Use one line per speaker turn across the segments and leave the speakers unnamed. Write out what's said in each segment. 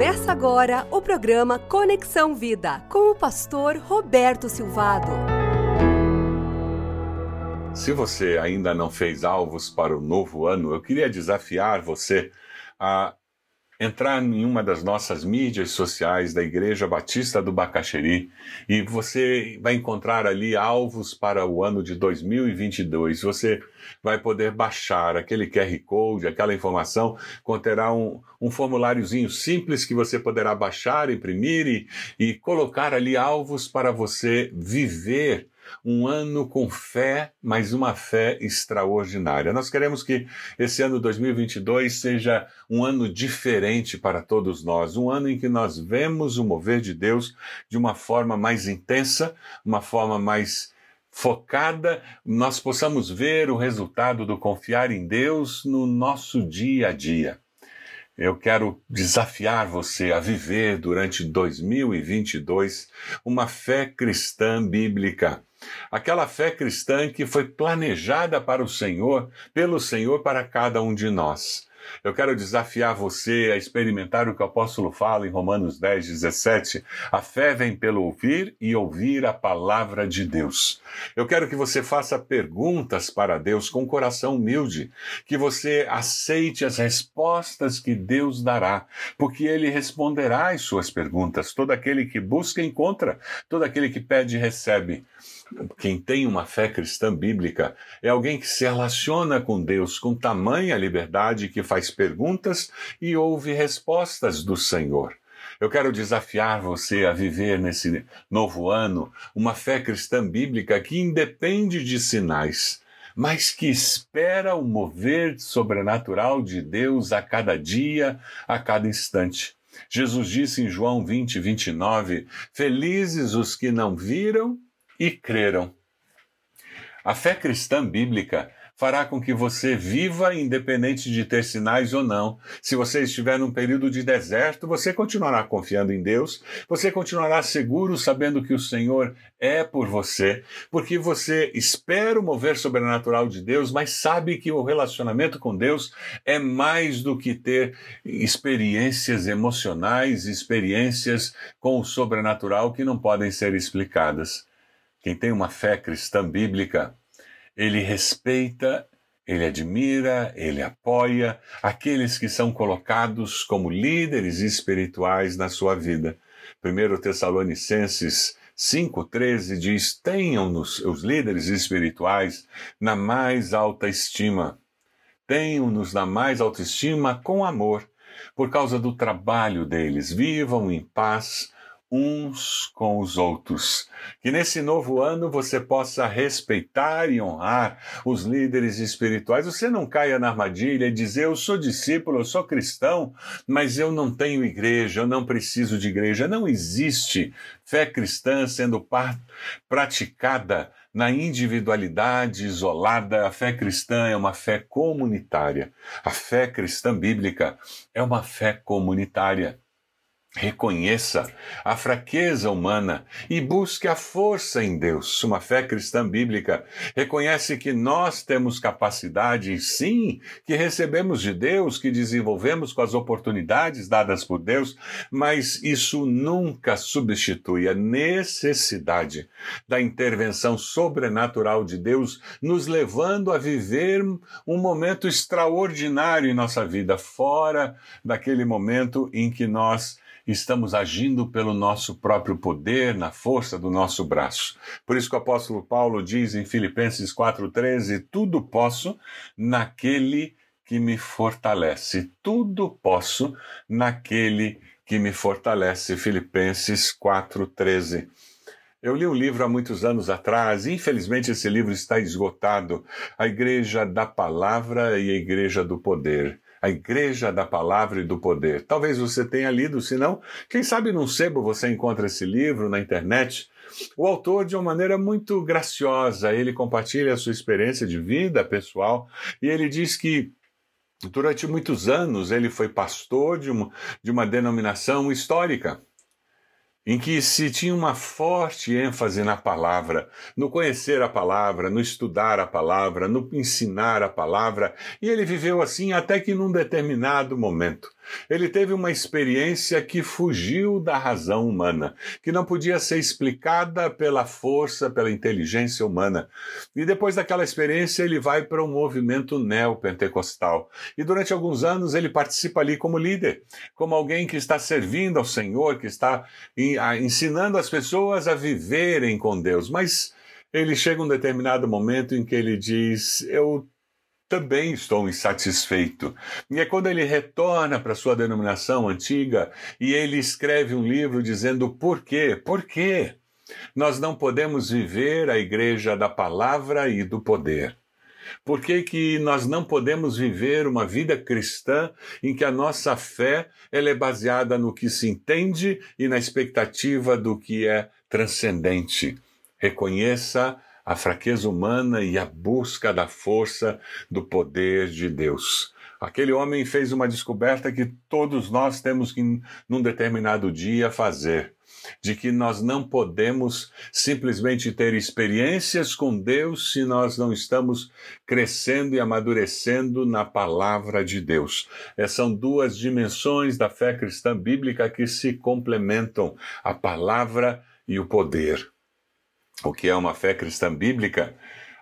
Começa agora o programa Conexão Vida com o pastor Roberto Silvado.
Se você ainda não fez alvos para o novo ano, eu queria desafiar você a entrar em uma das nossas mídias sociais da Igreja Batista do Bacaxeri e você vai encontrar ali alvos para o ano de 2022. Você vai poder baixar aquele QR Code, aquela informação, conterá um, um formuláriozinho simples que você poderá baixar, imprimir e, e colocar ali alvos para você viver um ano com fé, mas uma fé extraordinária. Nós queremos que esse ano 2022 seja um ano diferente para todos nós, um ano em que nós vemos o mover de Deus de uma forma mais intensa, uma forma mais focada, nós possamos ver o resultado do confiar em Deus no nosso dia a dia. Eu quero desafiar você a viver durante 2022 uma fé cristã bíblica Aquela fé cristã que foi planejada para o Senhor, pelo Senhor para cada um de nós. Eu quero desafiar você a experimentar o que o apóstolo fala em Romanos 10, 17. A fé vem pelo ouvir e ouvir a palavra de Deus. Eu quero que você faça perguntas para Deus com coração humilde, que você aceite as respostas que Deus dará, porque Ele responderá às suas perguntas. Todo aquele que busca, encontra, todo aquele que pede, recebe quem tem uma fé cristã bíblica é alguém que se relaciona com Deus com tamanha liberdade que faz perguntas e ouve respostas do Senhor. Eu quero desafiar você a viver nesse novo ano uma fé cristã bíblica que independe de sinais, mas que espera o mover sobrenatural de Deus a cada dia, a cada instante. Jesus disse em João 20, 29: Felizes os que não viram e creram. A fé cristã bíblica fará com que você viva independente de ter sinais ou não. Se você estiver num período de deserto, você continuará confiando em Deus, você continuará seguro sabendo que o Senhor é por você, porque você espera o mover sobrenatural de Deus, mas sabe que o relacionamento com Deus é mais do que ter experiências emocionais, experiências com o sobrenatural que não podem ser explicadas. Quem tem uma fé cristã bíblica, ele respeita, ele admira, ele apoia aqueles que são colocados como líderes espirituais na sua vida. 1 Tessalonicenses 5,13 diz: Tenham-nos, os líderes espirituais, na mais alta estima. Tenham-nos na mais alta estima com amor, por causa do trabalho deles. Vivam em paz uns com os outros. Que nesse novo ano você possa respeitar e honrar os líderes espirituais. Você não caia na armadilha e dizer: Eu sou discípulo, eu sou cristão, mas eu não tenho igreja, eu não preciso de igreja. Não existe fé cristã sendo praticada na individualidade isolada. A fé cristã é uma fé comunitária. A fé cristã bíblica é uma fé comunitária. Reconheça a fraqueza humana e busque a força em Deus. Uma fé cristã bíblica reconhece que nós temos capacidade, sim, que recebemos de Deus, que desenvolvemos com as oportunidades dadas por Deus, mas isso nunca substitui a necessidade da intervenção sobrenatural de Deus, nos levando a viver um momento extraordinário em nossa vida, fora daquele momento em que nós estamos agindo pelo nosso próprio poder, na força do nosso braço. Por isso que o apóstolo Paulo diz em Filipenses 4,13: Tudo posso naquele que me fortalece. Tudo posso naquele que me fortalece. Filipenses 4,13. Eu li um livro há muitos anos atrás, infelizmente esse livro está esgotado. A Igreja da Palavra e a Igreja do Poder a Igreja da Palavra e do Poder. Talvez você tenha lido, se não, quem sabe num sebo você encontra esse livro na internet. O autor, de uma maneira muito graciosa, ele compartilha a sua experiência de vida pessoal e ele diz que durante muitos anos ele foi pastor de uma, de uma denominação histórica em que se tinha uma forte ênfase na palavra, no conhecer a palavra, no estudar a palavra, no ensinar a palavra, e ele viveu assim até que num determinado momento Ele teve uma experiência que fugiu da razão humana, que não podia ser explicada pela força, pela inteligência humana. E depois daquela experiência, ele vai para um movimento neopentecostal. E durante alguns anos ele participa ali como líder, como alguém que está servindo ao Senhor, que está ensinando as pessoas a viverem com Deus. Mas ele chega um determinado momento em que ele diz: Eu também estou insatisfeito. E é quando ele retorna para sua denominação antiga e ele escreve um livro dizendo por quê? Por quê? Nós não podemos viver a igreja da palavra e do poder. Por que, que nós não podemos viver uma vida cristã em que a nossa fé ela é baseada no que se entende e na expectativa do que é transcendente? Reconheça a fraqueza humana e a busca da força do poder de Deus. Aquele homem fez uma descoberta que todos nós temos que, num determinado dia, fazer. De que nós não podemos simplesmente ter experiências com Deus se nós não estamos crescendo e amadurecendo na palavra de Deus. Essas são duas dimensões da fé cristã bíblica que se complementam: a palavra e o poder. O que é uma fé cristã bíblica?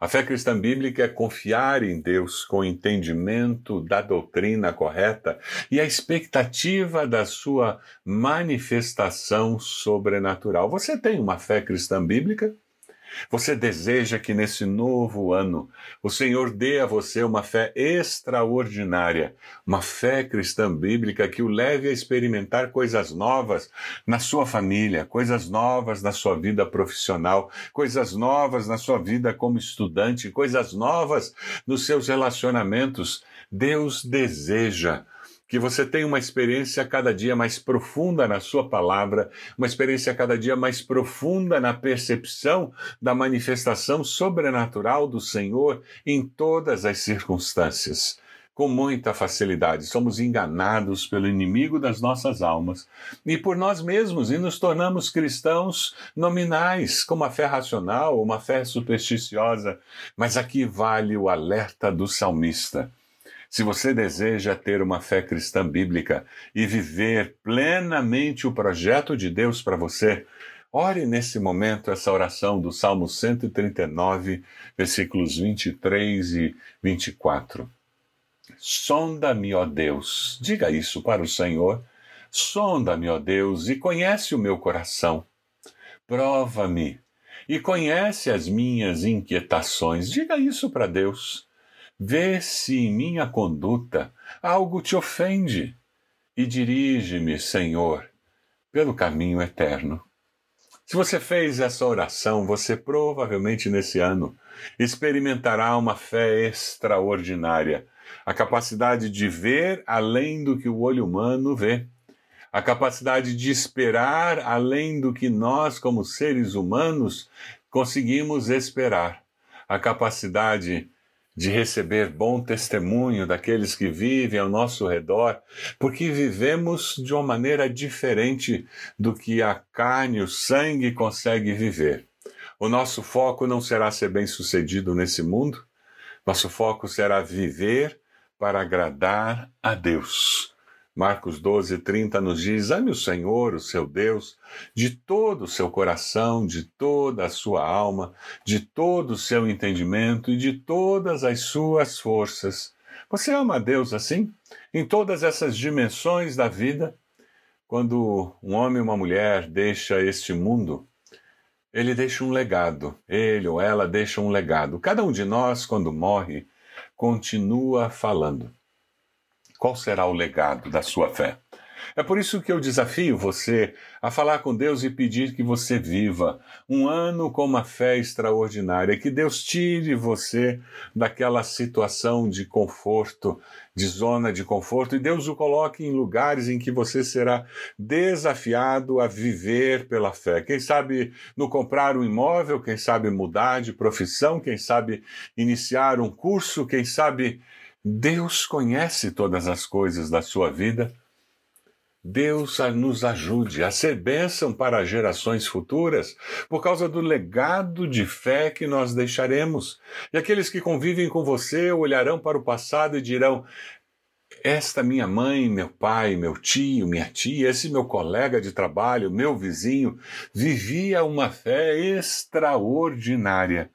A fé cristã bíblica é confiar em Deus com entendimento da doutrina correta e a expectativa da sua manifestação sobrenatural. Você tem uma fé cristã bíblica? Você deseja que nesse novo ano o Senhor dê a você uma fé extraordinária, uma fé cristã bíblica que o leve a experimentar coisas novas na sua família, coisas novas na sua vida profissional, coisas novas na sua vida como estudante, coisas novas nos seus relacionamentos. Deus deseja que você tenha uma experiência cada dia mais profunda na Sua palavra, uma experiência cada dia mais profunda na percepção da manifestação sobrenatural do Senhor em todas as circunstâncias. Com muita facilidade, somos enganados pelo inimigo das nossas almas e por nós mesmos e nos tornamos cristãos nominais, com uma fé racional, uma fé supersticiosa. Mas aqui vale o alerta do salmista. Se você deseja ter uma fé cristã bíblica e viver plenamente o projeto de Deus para você, ore nesse momento essa oração do Salmo 139, versículos 23 e 24. Sonda-me, ó Deus, diga isso para o Senhor. Sonda-me, ó Deus, e conhece o meu coração. Prova-me e conhece as minhas inquietações. Diga isso para Deus. Vê se em minha conduta algo te ofende e dirige-me, Senhor, pelo caminho eterno. Se você fez essa oração, você provavelmente nesse ano experimentará uma fé extraordinária, a capacidade de ver além do que o olho humano vê, a capacidade de esperar além do que nós, como seres humanos, conseguimos esperar, a capacidade de receber bom testemunho daqueles que vivem ao nosso redor, porque vivemos de uma maneira diferente do que a carne, o sangue consegue viver. O nosso foco não será ser bem-sucedido nesse mundo, nosso foco será viver para agradar a Deus. Marcos 12, 30 nos diz: Ame o Senhor, o seu Deus, de todo o seu coração, de toda a sua alma, de todo o seu entendimento e de todas as suas forças. Você ama a Deus assim? Em todas essas dimensões da vida? Quando um homem e uma mulher deixa este mundo, ele deixa um legado, ele ou ela deixa um legado. Cada um de nós, quando morre, continua falando. Qual será o legado da sua fé? É por isso que eu desafio você a falar com Deus e pedir que você viva um ano com uma fé extraordinária, que Deus tire você daquela situação de conforto, de zona de conforto, e Deus o coloque em lugares em que você será desafiado a viver pela fé. Quem sabe no comprar um imóvel, quem sabe mudar de profissão, quem sabe iniciar um curso, quem sabe Deus conhece todas as coisas da sua vida. Deus nos ajude a ser bênção para gerações futuras por causa do legado de fé que nós deixaremos. E aqueles que convivem com você olharão para o passado e dirão: esta minha mãe, meu pai, meu tio, minha tia, esse meu colega de trabalho, meu vizinho, vivia uma fé extraordinária.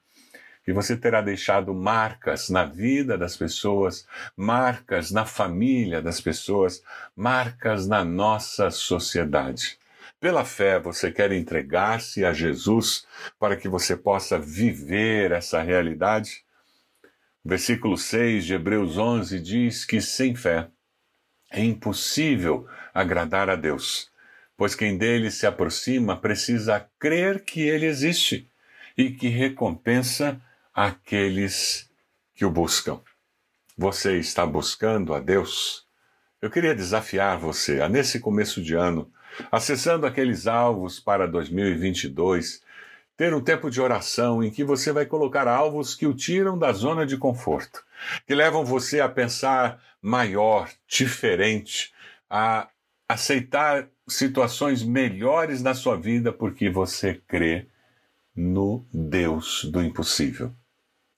E você terá deixado marcas na vida das pessoas, marcas na família das pessoas, marcas na nossa sociedade. Pela fé, você quer entregar-se a Jesus para que você possa viver essa realidade? Versículo 6 de Hebreus 11 diz que sem fé é impossível agradar a Deus, pois quem dele se aproxima precisa crer que ele existe e que recompensa aqueles que o buscam. Você está buscando a Deus? Eu queria desafiar você a, nesse começo de ano, acessando aqueles alvos para 2022, ter um tempo de oração em que você vai colocar alvos que o tiram da zona de conforto, que levam você a pensar maior, diferente, a aceitar situações melhores na sua vida porque você crê no Deus do impossível.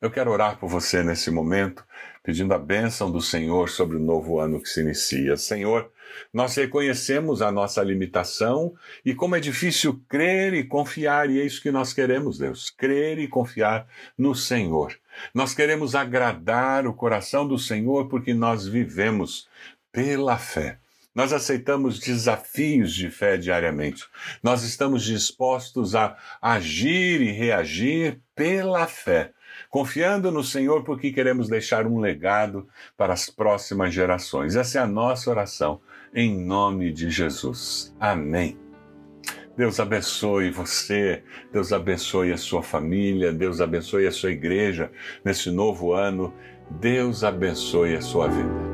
Eu quero orar por você nesse momento, pedindo a bênção do Senhor sobre o novo ano que se inicia. Senhor, nós reconhecemos a nossa limitação e como é difícil crer e confiar, e é isso que nós queremos, Deus: crer e confiar no Senhor. Nós queremos agradar o coração do Senhor porque nós vivemos pela fé. Nós aceitamos desafios de fé diariamente. Nós estamos dispostos a agir e reagir pela fé confiando no Senhor porque queremos deixar um legado para as próximas gerações. Essa é a nossa oração, em nome de Jesus. Amém. Deus abençoe você, Deus abençoe a sua família, Deus abençoe a sua igreja nesse novo ano, Deus abençoe a sua vida.